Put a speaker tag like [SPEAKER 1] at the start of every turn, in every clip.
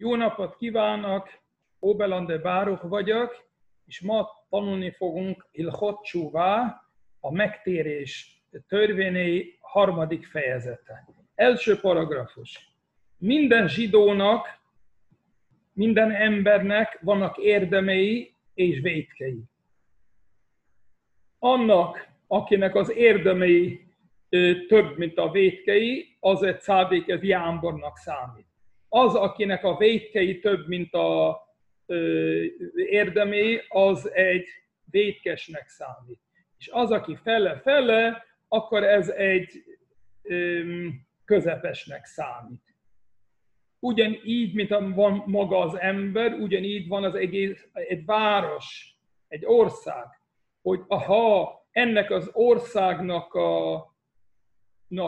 [SPEAKER 1] Jó napot kívánok! Óbelande Bárok vagyok, és ma tanulni fogunk Ilhot Csúvá, a megtérés törvényei harmadik fejezete. Első paragrafus. Minden zsidónak, minden embernek vannak érdemei és vétkei. Annak, akinek az érdemei több, mint a vétkei, az egy szádék, ez jámbornak számít. Az, akinek a vétkei több, mint a érdemé, az egy vétkesnek számít. És az, aki fele-fele, akkor ez egy közepesnek számít. Ugyanígy, mint van maga az ember, ugyanígy van az egész, egy város, egy ország, hogy ha ennek az országnak a,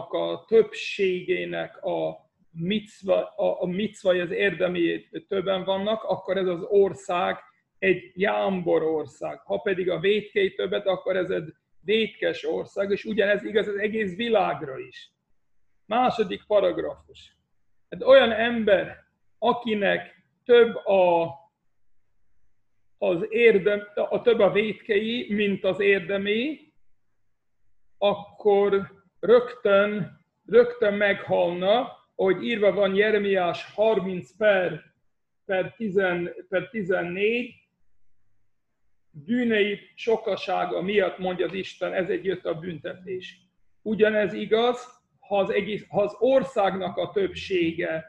[SPEAKER 1] a többségének a micva, a, a micva, az érdemi többen vannak, akkor ez az ország egy jámbor ország. Ha pedig a vétkei többet, akkor ez egy vétkes ország, és ugyanez igaz az egész világra is. Második paragrafus. Hát olyan ember, akinek több a, az érdem, a több a vétkei, mint az érdemi, akkor rögtön, rögtön meghalna, ahogy írva van Jeremiás 30 per, per, 10, per 14, bűnei sokasága miatt mondja az Isten, egy jött a büntetés. Ugyanez igaz, ha az, egész, ha az országnak a többsége,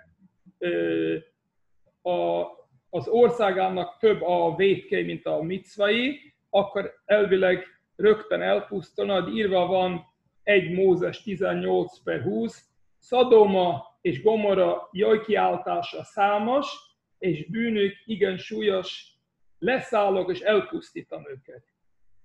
[SPEAKER 1] a, az országának több a vétkei, mint a micvai, akkor elvileg rögtön elpusztulna, írva van 1 Mózes 18 per 20, Szadoma és Gomora jajkiáltása számos, és bűnük igen súlyos, leszállok és elpusztítom őket.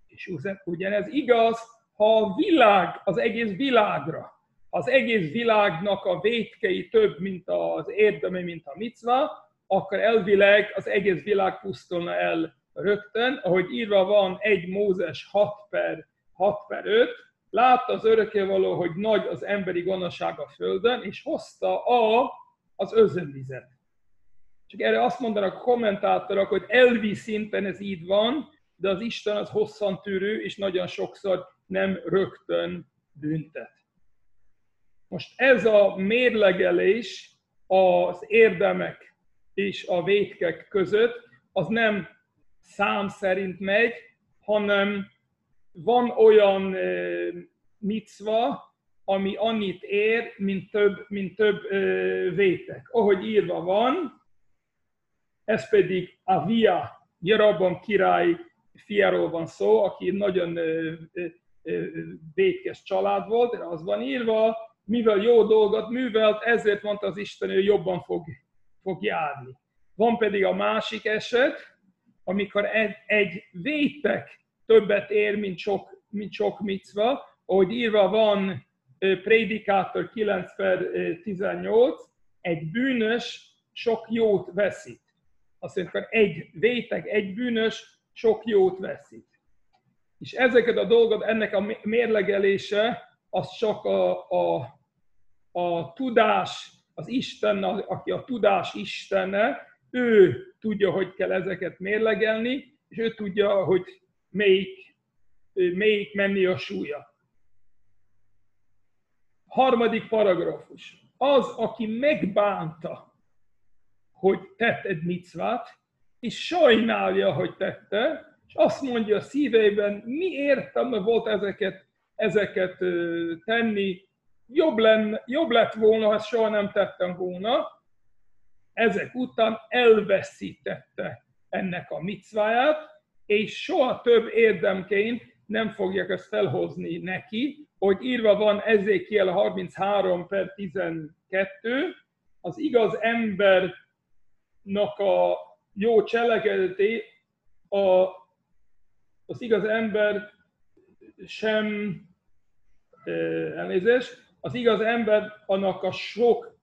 [SPEAKER 1] És ugyanez igaz, ha a világ, az egész világra, az egész világnak a vétkei több, mint az érdeme, mint a micva, akkor elvileg az egész világ pusztulna el rögtön, ahogy írva van egy Mózes 6 per, 6 per 5, látta az örökkévaló, hogy nagy az emberi gonoszság a földön, és hozta a, az özönvizet. Csak erre azt mondanak a kommentátorok, hogy elvi szinten ez így van, de az Isten az hosszantűrő, és nagyon sokszor nem rögtön büntet. Most ez a mérlegelés az érdemek és a vétkek között, az nem szám szerint megy, hanem van olyan micva, ami annyit ér, mint több, mint több vétek. Ahogy írva van, ez pedig Avia, Jerabban király fiáról van szó, aki nagyon vétkes család volt, az van írva, mivel jó dolgot művelt, ezért mondta az Isten, hogy jobban fog, fog járni. Van pedig a másik eset, amikor egy, egy vétek többet ér, mint sok, mint sok micva, ahogy írva van Prédikátor 9 per 18, egy bűnös sok jót veszít. Azt mondja, egy vétek, egy bűnös sok jót veszít. És ezeket a dolgot, ennek a mérlegelése, az csak a, a, a tudás, az Isten, aki a tudás Istene, ő tudja, hogy kell ezeket mérlegelni, és ő tudja, hogy melyik, melyik menni a súlya. Harmadik paragrafus. Az, aki megbánta, hogy tett egy micvát, és sajnálja, hogy tette, és azt mondja a szíveiben, mi értelme volt ezeket, ezeket tenni, jobb, lenne, jobb lett volna, ha soha nem tettem volna, ezek után elveszítette ennek a micváját, és soha több érdemként nem fogják ezt felhozni neki, hogy írva van Ezékiel 33 per 12, az igaz embernek a jó cselekedeté, a, az igaz ember sem, elnézést, az igaz ember annak a sok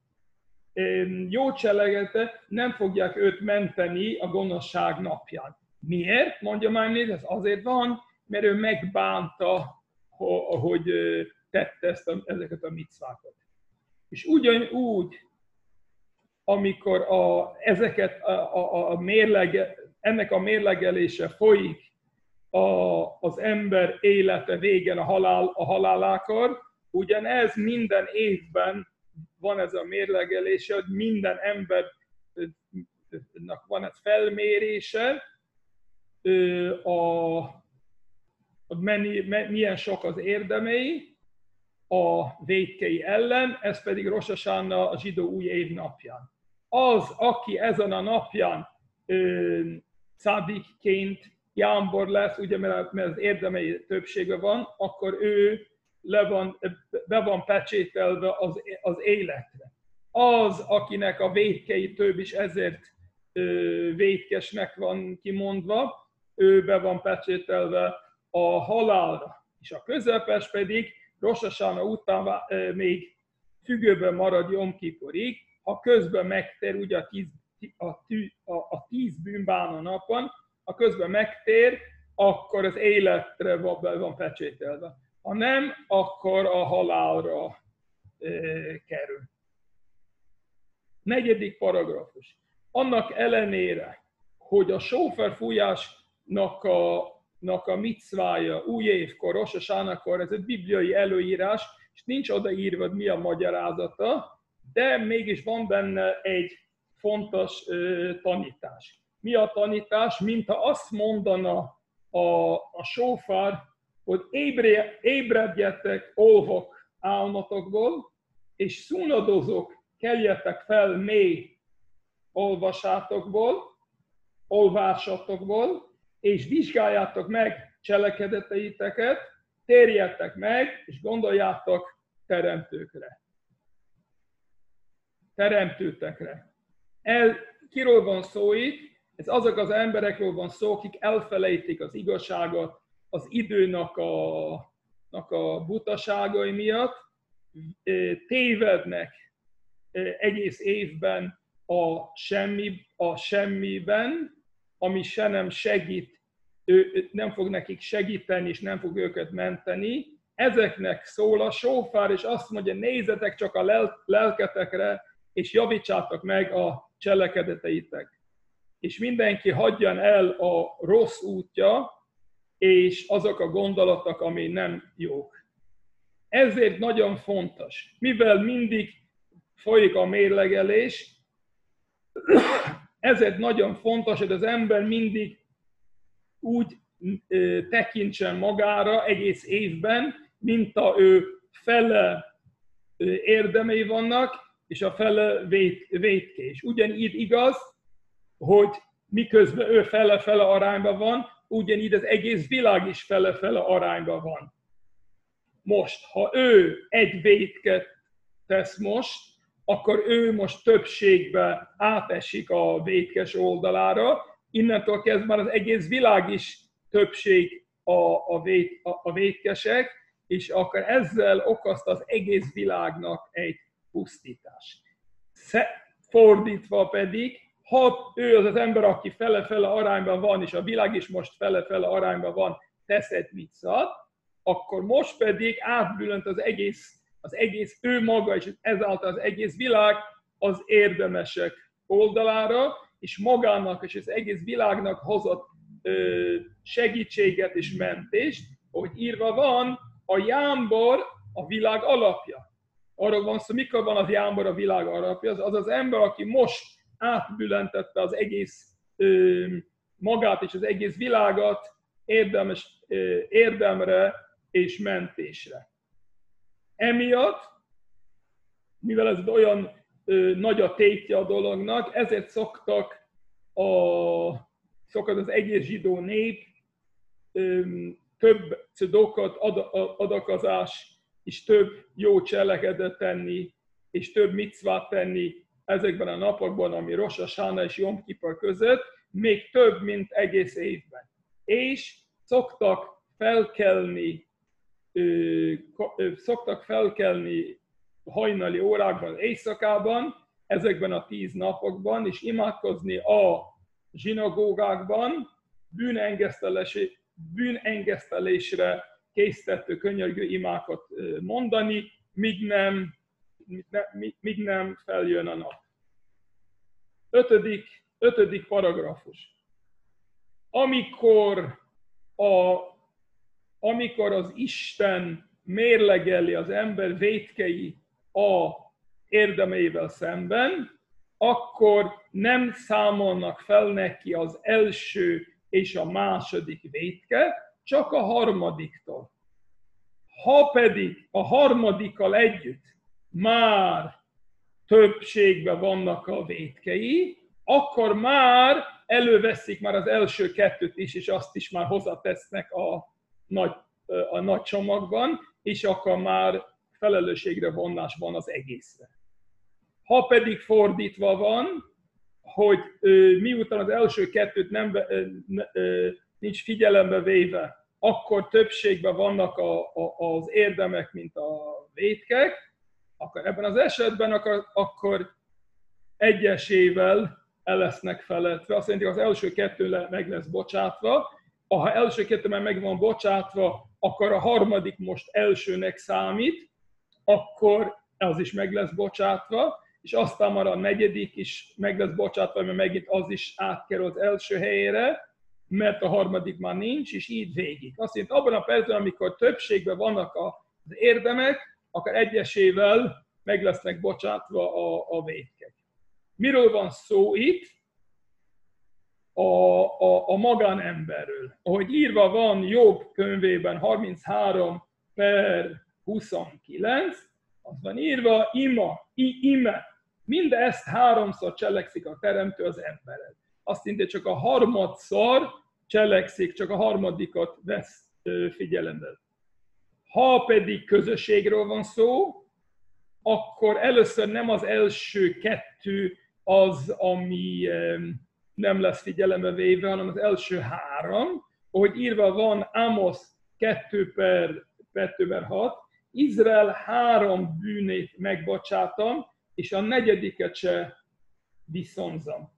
[SPEAKER 1] jó cselegete nem fogják őt menteni a gonoszság napján. Miért? Mondja már ez azért van, mert ő megbánta, hogy tette ezt a, ezeket a micvákat. És ugyanúgy amikor a, ezeket a, a, a mérlege, ennek a mérlegelése folyik a, az ember élete végén a, halál, a halálákor, ugyanez minden évben van ez a mérlegelése, hogy minden embernek van ez felmérése, a, a mennyi, milyen sok az érdemei a védkei ellen, ez pedig Rosasána a zsidó új év napján. Az, aki ezen a napján szádikként jámbor lesz, ugye mert, az érdemei többsége van, akkor ő le van, be van pecsételve az, az életre. Az, akinek a védkei több is ezért védkesnek van kimondva, ő be van pecsételve a halálra. És a közepes pedig Rosasána után még függőben marad Jom Kiporig, ha közben megtér, ugye a tíz, a, a, a tíz bűnbán a napon, ha közben megtér, akkor az életre van, be van pecsételve. Ha nem, akkor a halálra e, kerül. Negyedik paragrafus. Annak ellenére, hogy a sóferfújásnak a, nak a micvája új évkor, Rosasánakor, ez egy bibliai előírás, és nincs odaírva, mi a magyarázata, de mégis van benne egy fontos ö, tanítás. Mi a tanítás? Mint ha azt mondana a, a sófár, hogy ébre, ébredjetek, olvok álmatokból, és szunadozok, keljetek fel mély olvasátokból, olvásatokból, és vizsgáljátok meg cselekedeteiteket, térjetek meg, és gondoljátok teremtőkre. Teremtőtekre. El, kiről van szó itt? Ez azok az emberekről van szó, akik elfelejtik az igazságot, az időnek a, a butaságai miatt, tévednek egész évben a, semmi, a semmiben, ami se nem segít, ő nem fog nekik segíteni, és nem fog őket menteni. Ezeknek szól a sófár, és azt mondja, nézzetek csak a lel- lelketekre, és javítsátok meg a cselekedeteitek. És mindenki hagyjan el a rossz útja, és azok a gondolatok, ami nem jók. Ezért nagyon fontos, mivel mindig folyik a mérlegelés, ezért nagyon fontos, hogy az ember mindig úgy tekintsen magára egész évben, mint a ő fele érdemei vannak, és a fele vét, vétkés. Ugyanígy igaz, hogy miközben ő fele-fele arányban van, ugyanígy az egész világ is fele-fele arányban van. Most, ha ő egy vétket tesz most, akkor ő most többségbe átesik a vétkes oldalára, innentől kezdve már az egész világ is többség a, a, vét, a, a vétkesek, és akkor ezzel okozta az egész világnak egy pusztítás. Fordítva pedig, ha ő az az ember, aki fele-fele arányban van, és a világ is most fele-fele arányban van, teszed mit szad, akkor most pedig átbülönt az egész az egész ő maga, és ezáltal az egész világ az érdemesek oldalára, és magának és az egész világnak hozott segítséget és mentést, hogy írva van, a jámbor a világ alapja. Arról van szó, mikor van az jámbor a világ alapja, az az, az ember, aki most átbülentette az egész ö, magát és az egész világot érdemes, ö, érdemre és mentésre. Emiatt, mivel ez olyan ö, nagy a tétje a dolognak, ezért szoktak a, szokott az egész zsidó nép ö, több cedokat, ad, adakozás és több jó cselekedet tenni, és több micvát tenni ezekben a napokban, ami Rosh Hashanah és Yom Kippur között, még több, mint egész évben. És szoktak felkelni szoktak felkelni hajnali órákban, éjszakában, ezekben a tíz napokban, és imádkozni a zsinagógákban, bűnengesztelésre készített könyörgő imákat mondani, míg nem, míg nem feljön a nap. ötödik, ötödik paragrafus. Amikor, a, amikor az Isten mérlegeli az ember vétkei a érdemeivel szemben, akkor nem számolnak fel neki az első és a második vétke, csak a harmadiktól. Ha pedig a harmadikkal együtt már többségben vannak a vétkei, akkor már előveszik már az első kettőt is, és azt is már hozzátesznek a nagy, a nagy csomagban, és akkor már felelősségre vonás van az egészre. Ha pedig fordítva van, hogy miután az első kettőt nem, nincs figyelembe véve, akkor többségben vannak a, a, az érdemek, mint a vétkek, akkor ebben az esetben akkor, akkor egyesével el lesznek feledve. Azt jelenti, az első kettő meg lesz bocsátva. Ha első kettő már meg van bocsátva, akkor a harmadik most elsőnek számít, akkor az is meg lesz bocsátva, és aztán már a negyedik is meg lesz bocsátva, mert megint az is átkerül az első helyére, mert a harmadik már nincs, és így végig. Azt jelenti, abban a percben, amikor többségben vannak az érdemek, akkor egyesével meg lesznek bocsátva a, a vétkek. Miről van szó itt? A, a, a magánemberről. Ahogy írva van Jobb könyvében 33 per 29, az van írva, ima, i, ime, mindezt háromszor cselekszik a teremtő az embered. Azt mondja, csak a harmadszor cselekszik, csak a harmadikat vesz figyelembe. Ha pedig közösségről van szó, akkor először nem az első kettő az, ami nem lesz figyelembe véve, hanem az első három, ahogy írva van Amos 2 per, 2 per 6, Izrael három bűnét megbocsátam, és a negyediket se viszonzom.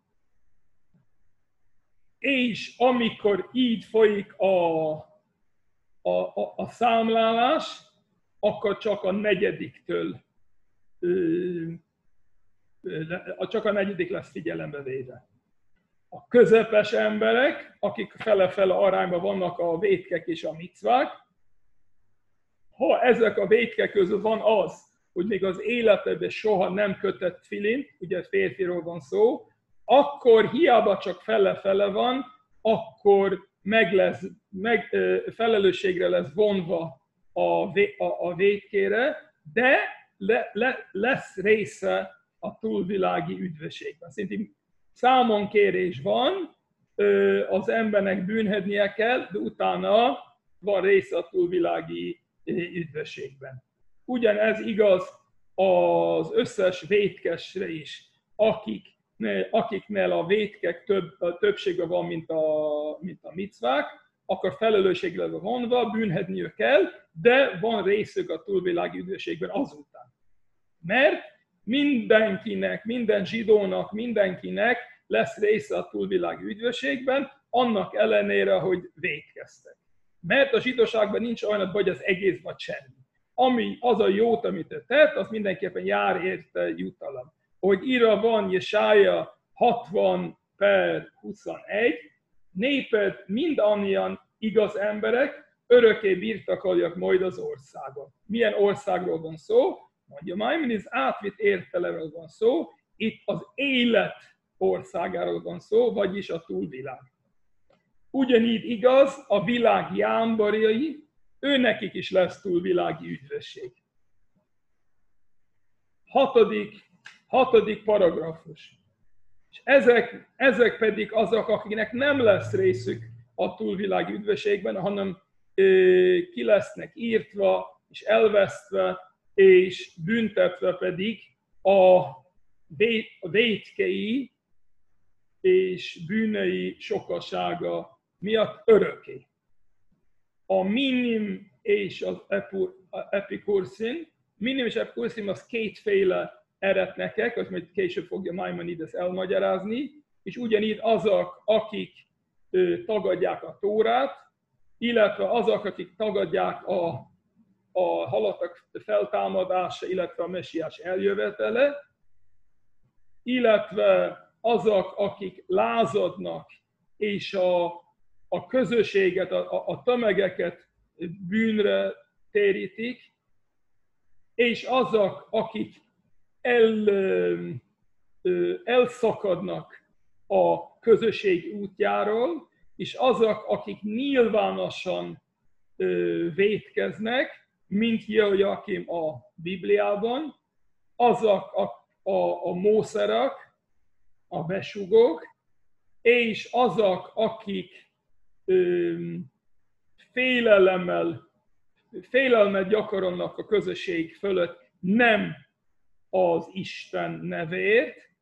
[SPEAKER 1] És amikor így folyik a, a, a, a számlálás, akkor csak a negyediktől csak a negyedik lesz figyelembe véve. A közepes emberek, akik fele-fele arányban vannak a vétkek és a micvák, ha ezek a vétkek közül van az, hogy még az életedben soha nem kötött filin, ugye férfiról van szó, akkor hiába csak fele-fele van, akkor meg lesz, meg, felelősségre lesz vonva a, a, a vétkére, de le, le, lesz része a túlvilági üdvösségben. Szerintem számonkérés van, az embernek bűnhednie kell, de utána van része a túlvilági üdvösségben. Ugyanez igaz az összes vétkesre is, akik, akiknél a vétkek több, a többsége van, mint a, mint a micvák, akkor felelősségre vonva bűnhedniük kell, de van részük a túlvilági üdvösségben azután. Mert mindenkinek, minden zsidónak, mindenkinek lesz része a túlvilági üdvösségben, annak ellenére, hogy védkeztek. Mert a zsidóságban nincs olyan, hogy az egész vagy semmi. Ami az a jót, amit te tett, az mindenképpen jár érte jutalom. Hogy írva van Jesája 60 per 21, néped annyian igaz emberek, örökké birtokoljak majd az országot. Milyen országról van szó? Mondja Maimonides, átvitt értelemről van szó, itt az élet országáról van szó, vagyis a túlvilág. Ugyanígy igaz, a világ jámbarjai, őnekik is lesz túlvilági üdvösség. Hatodik, hatodik paragrafus. És ezek, ezek pedig azok, akiknek nem lesz részük a túlvilági üdvösségben, hanem ö, ki lesznek írtva és elvesztve, és büntetve pedig a vétkei és bűnei sokasága miatt öröké. A minim és az epikurszin, minim és epikurszin az kétféle eretnekek, azt majd később fogja Maimonides elmagyarázni, és ugyanígy azok, akik tagadják a Tórát, illetve azok, akik tagadják a a halottak feltámadása, illetve a messiás eljövetele, illetve azok, akik lázadnak, és a, a közösséget, a, a tömegeket bűnre térítik, és azok, akik el, elszakadnak a közösség útjáról, és azok, akik nyilvánosan vétkeznek, mint Joachim a Bibliában, azok a, a, a mószerek, a besugók, és azok, akik ö, félelemmel, félelmet gyakorolnak a közösség fölött, nem az Isten nevét,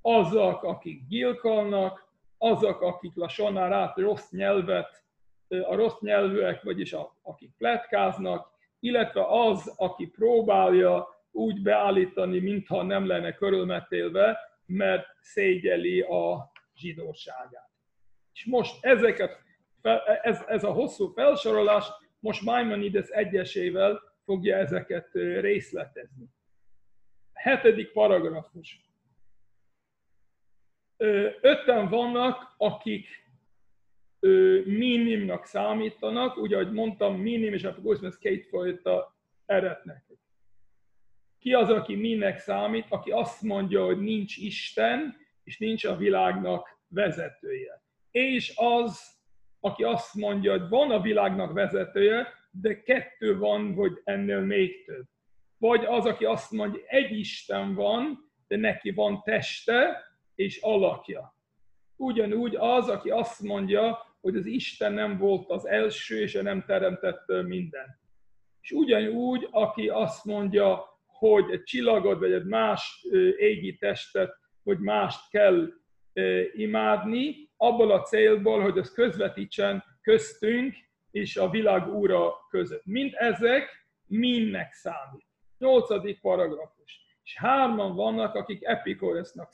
[SPEAKER 1] azok, akik gyilkolnak, azok, akik lassan át rossz nyelvet, a rossz nyelvűek, vagyis a, akik pletkáznak, illetve az, aki próbálja úgy beállítani, mintha nem lenne körülmetélve, mert szégyeli a zsidóságát. És most ezeket, ez, ez a hosszú felsorolás, most Maimonides egyesével fogja ezeket részletezni. Hetedik paragrafus. Öten vannak, akik minimnak számítanak, ugye, ahogy mondtam, minim és apogószum, ez kétfajta eretnek. Ki az, aki minek számít, aki azt mondja, hogy nincs Isten, és nincs a világnak vezetője. És az, aki azt mondja, hogy van a világnak vezetője, de kettő van, vagy ennél még több. Vagy az, aki azt mondja, egy Isten van, de neki van teste és alakja. Ugyanúgy az, aki azt mondja, hogy az Isten nem volt az első, és nem teremtett minden. És ugyanúgy, aki azt mondja, hogy egy csillagot, vagy egy más égi testet, vagy mást kell imádni, abból a célból, hogy az közvetítsen köztünk és a világ úra között. Mind ezek mindnek számít. Nyolcadik paragrafus. És hárman vannak, akik epikoresnak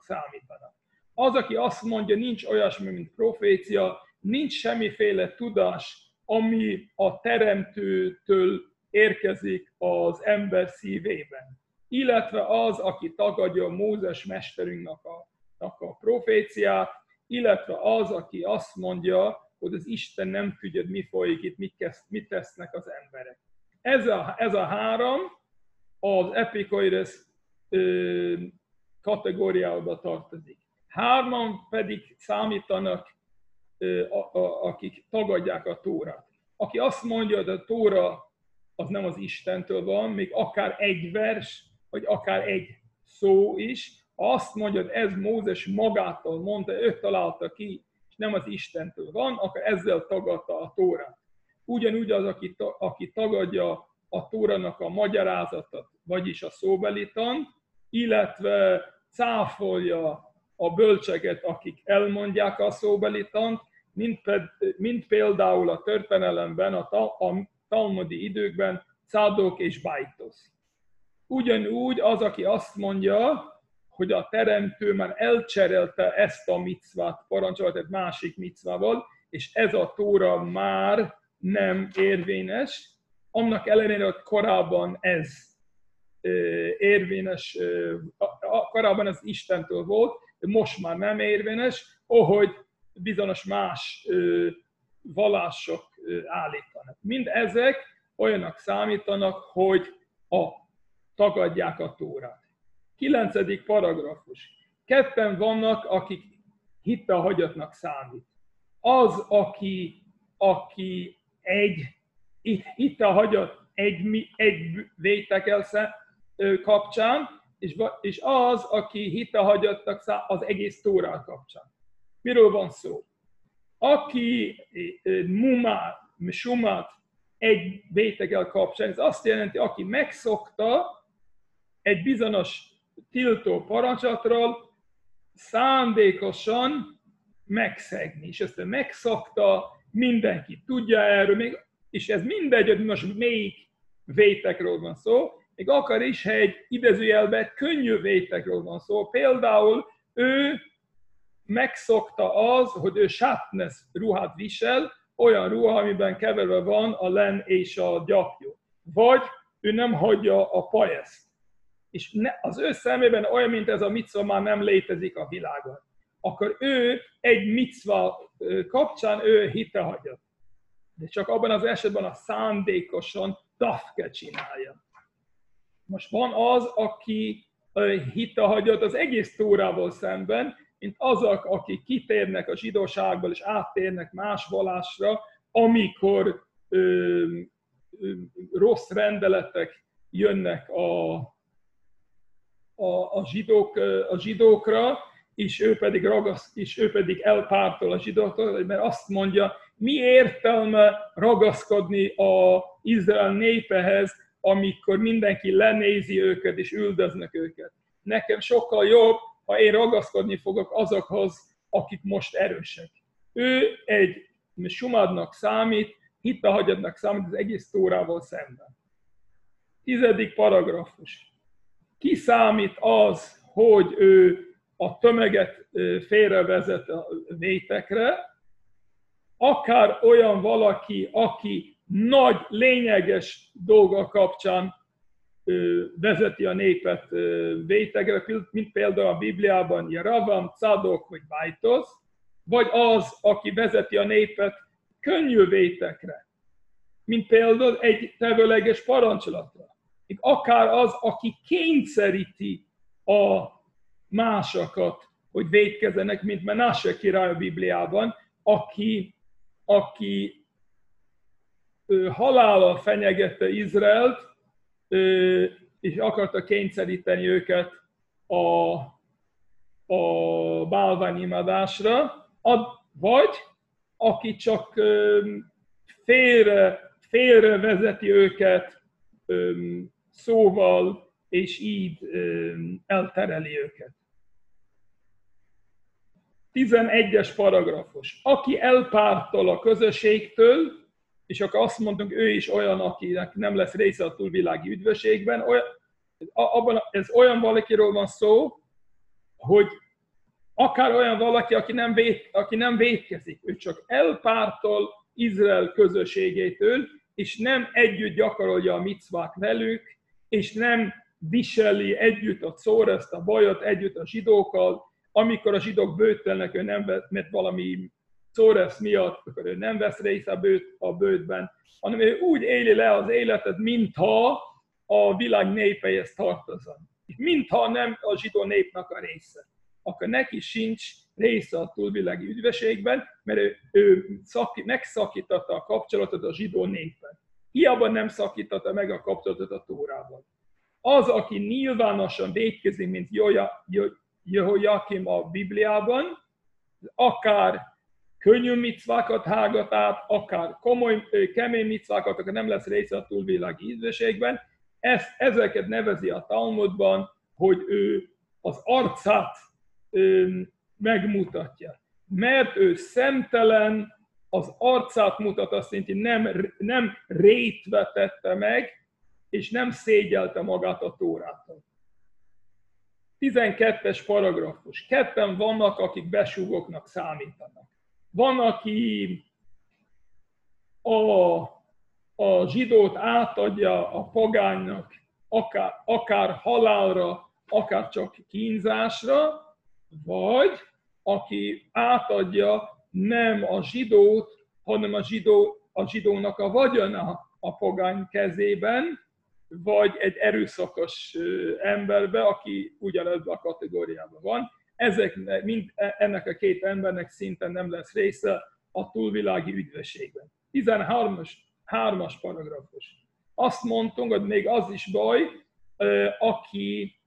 [SPEAKER 1] számítanak. Az, aki azt mondja, nincs olyasmi, mint profécia, nincs semmiféle tudás, ami a teremtőtől érkezik az ember szívében. Illetve az, aki tagadja Mózes mesterünknek a, a proféciát, illetve az, aki azt mondja, hogy az Isten nem tudja, mi folyik itt, mit, kezd, mit tesznek az emberek. Ez a, ez a három az epikoides kategóriába tartozik. Hárman pedig számítanak, akik tagadják a Tórát. Aki azt mondja, hogy a Tóra az nem az Istentől van, még akár egy vers, vagy akár egy szó is, azt mondja, hogy ez Mózes magától mondta, ő találta ki, és nem az Istentől van, akkor ezzel tagadta a Tórát. Ugyanúgy az, aki, aki tagadja a Tóranak a magyarázatot, vagyis a szóbelitant, illetve cáfolja a bölcseket, akik elmondják a szóbelitant, mint, ped, mint például a történelemben, a, ta, a talmudi időkben Szádok és Bajtosz. Ugyanúgy az, aki azt mondja, hogy a teremtő már elcserélte ezt a micvát, parancsolat egy másik micvával, és ez a tóra már nem érvényes, annak ellenére, hogy korábban ez érvényes, korábban ez Istentől volt, most már nem érvényes, ahogy bizonyos más vallások állítanak. Mind ezek olyanak számítanak, hogy a, tagadják a tórát. Kilencedik paragrafus. Ketten vannak, akik hittel hagyatnak számít. Az, aki, aki egy hittel hagyat egy, egy vétekel kapcsán, és, és az, aki hittel hagyattak az egész Tórá kapcsán. Miről van szó? Aki mumát, sumát egy vétegel kapcsán, ez azt jelenti, aki megszokta egy bizonyos tiltó parancsatról szándékosan megszegni. És ezt megszokta, mindenki tudja erről, még, és ez mindegy, hogy most melyik vétekről van szó, még akar is, ha egy idezőjelben könnyű vétekről van szó. Például ő megszokta az, hogy ő sátnes ruhát visel, olyan ruha, amiben keverve van a len és a gyapjú. Vagy ő nem hagyja a pajaszt és ne, az ő szemében olyan, mint ez a micva már nem létezik a világon, akkor ő egy micva kapcsán ő hite hagyott. De csak abban az esetben a szándékosan dafke csinálja. Most van az, aki hite hagyott az egész tórával szemben, mint azok, akik kitérnek a zsidóságból és áttérnek más vallásra, amikor ö, ö, rossz rendeletek jönnek a, a, a, zsidók, a zsidókra, és ő pedig ragaszt, és ő pedig elpártol a zsidóktól, mert azt mondja, mi értelme ragaszkodni a Izrael népehez, amikor mindenki lenézi őket és üldöznek őket. Nekem sokkal jobb, ha én ragaszkodni fogok azokhoz, akik most erősek. Ő egy sumadnak számít, hitehagyadnak számít az egész tórával szemben. Tizedik paragrafus. Ki számít az, hogy ő a tömeget félrevezet a vétekre, akár olyan valaki, aki nagy, lényeges dolga kapcsán vezeti a népet vétegre, mint például a Bibliában Jeravam, Cadok vagy Bajtos, vagy az, aki vezeti a népet könnyű vétekre, mint például egy tevőleges parancsolatra. Akár az, aki kényszeríti a másokat, hogy védkezenek, mint Menashe király a Bibliában, aki, aki halállal fenyegette Izraelt, és akarta kényszeríteni őket a, a bálványimádásra, vagy aki csak félre, félre vezeti őket szóval, és így eltereli őket. 11-es paragrafus. Aki elpártol a közösségtől, és akkor azt mondunk, ő is olyan, akinek nem lesz része a túlvilági üdvösségben, olyan, abban, ez olyan valakiről van szó, hogy akár olyan valaki, aki nem, vét, aki nem vétkezik, ő csak elpártol Izrael közösségétől, és nem együtt gyakorolja a micvák velük, és nem viseli együtt a szóra ezt a bajot, együtt a zsidókkal, amikor a zsidók bőtelnek, ő nem vett, valami Szóresz miatt, akkor ő nem vesz részt a, bőt, a bőtben, hanem ő úgy éli le az életet, mintha a világ népeihez tartozon. Mintha nem a zsidó népnek a része. Akkor neki sincs része a túlvilági üdvösségben, mert ő, ő szaki, megszakította a kapcsolatot a zsidó népen. Hiába nem szakította meg a kapcsolatot a Tórával. Az, aki nyilvánosan védkezik, mint Jehoiakim a Bibliában, akár könnyű micvákat hágat át, akár komoly, kemény micvákat, akkor nem lesz része a túlvilági ízveségben. Ezt, ezeket nevezi a Talmudban, hogy ő az arcát ö, megmutatja. Mert ő szemtelen, az arcát mutat, azt jelenti, nem, nem rétve tette meg, és nem szégyelte magát a tórától. 12-es paragrafus. Ketten vannak, akik besúgoknak számítanak. Van, aki a, a zsidót átadja a pogánynak, akár, akár halálra, akár csak kínzásra, vagy aki átadja nem a zsidót, hanem a, zsidó, a zsidónak a vagyona a pogány kezében, vagy egy erőszakos emberbe, aki ugyanebben a kategóriában van ezek, mind, e, ennek a két embernek szinte nem lesz része a túlvilági üdvösségben. 13-as 3-as paragrafus. Azt mondtunk, hogy még az is baj, aki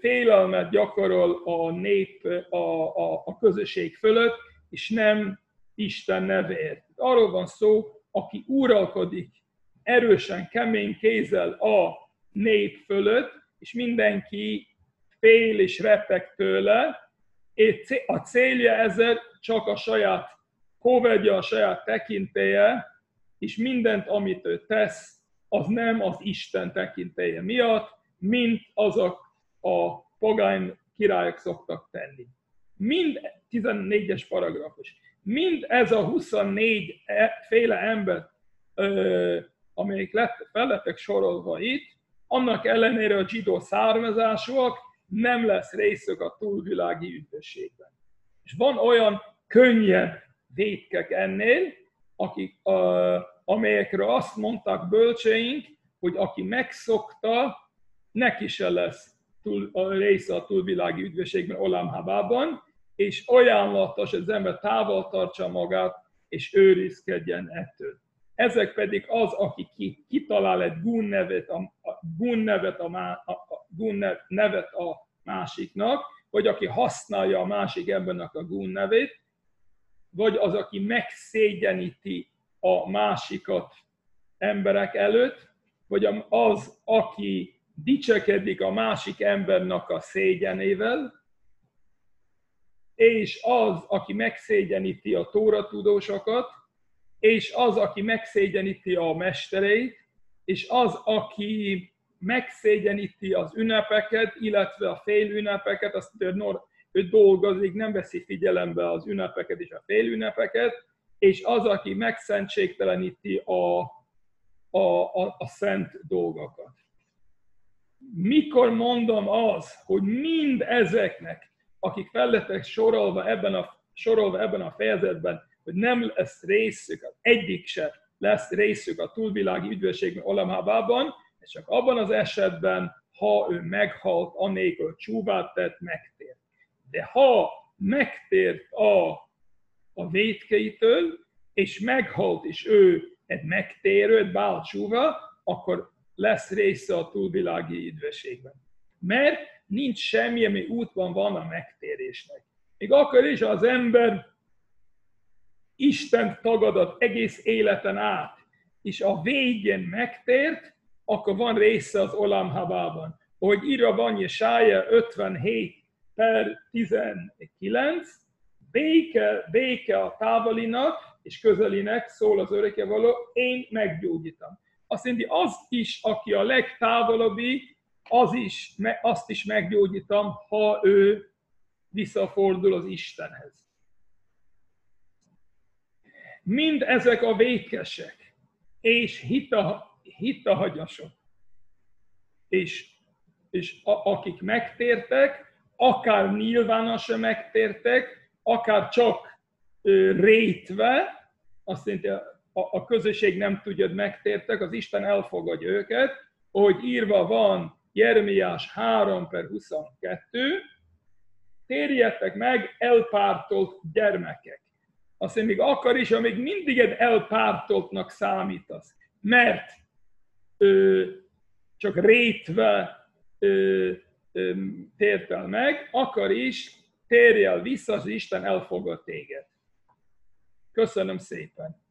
[SPEAKER 1] félelmet gyakorol a nép, a, a, a közösség fölött, és nem Isten nevéért. Arról van szó, aki uralkodik erősen, kemény kézzel a nép fölött, és mindenki fél és repek tőle, és a célja ezzel csak a saját kovedja, a saját tekintélye, és mindent, amit ő tesz, az nem az Isten tekintélye miatt, mint azok a pogány királyok szoktak tenni. Mind 14-es paragrafus. Mind ez a 24 e, féle ember, amelyik lett, fel sorolva itt, annak ellenére a zsidó származásúak, nem lesz részük a túlvilági üdvösségben. És van olyan könnyebb vétkek ennél, akik, uh, amelyekről azt mondták bölcseink, hogy aki megszokta, neki se lesz túl, a része a túlvilági üdvösségben, Olamhabában, és ajánlatos, hogy az ember távol tartsa magát, és őrizkedjen ettől. Ezek pedig az, aki ki, kitalál egy gun nevet a, a, gun nevet a, a, a, gun nevet a másiknak, vagy aki használja a másik embernek a gun nevét, vagy az, aki megszégyeníti a másikat emberek előtt, vagy az, aki dicsekedik a másik embernek a szégyenével, és az, aki megszégyeníti a tóratudósokat, és az, aki megszégyeníti a mestereit, és az, aki megszégyeníti az ünnepeket, illetve a fél azt ő, dolgozik, nem veszi figyelembe az ünnepeket és a fél ünnepeket, és az, aki megszentségteleníti a, a, a, a szent dolgokat. Mikor mondom az, hogy mind ezeknek, akik fellettek sorolva ebben a, sorolva ebben a fejezetben, hogy nem lesz részük, egyik se lesz részük a túlvilági üdvösségben Olamhábában, és csak abban az esetben, ha ő meghalt, anélkül csúvát tett, megtért. De ha megtért a, a vétkeitől, és meghalt, és ő egy megtérő, egy bálcsúva, akkor lesz része a túlvilági üdvösségben. Mert nincs semmi, ami útban van a megtérésnek. Még akkor is az ember Isten tagadott egész életen át, és a végén megtért, akkor van része az Olam Habában. Hogy írva van Jesája 57 per 19, béke, béke a távolinak és közelinek, szól az öröke való, én meggyógyítom. Azt mondja, az is, aki a legtávolabbi, az is, azt is meggyógyítom, ha ő visszafordul az Istenhez. Mind ezek a vékesek és hita, hitahagyasok, és, és a, akik megtértek, akár nyilvánosan megtértek, akár csak ö, rétve, azt jelenti, a, a közösség nem tudja, hogy megtértek, az Isten elfogadja őket, hogy írva van Jeremiás 3 per 22, térjetek meg, elpártolt gyermekek. Azt mondja, még akkor is, amíg mindig egy elpártoltnak számítasz, mert csak rétve ö, tértel meg, akkor is térj el vissza, az Isten elfogad téged. Köszönöm szépen!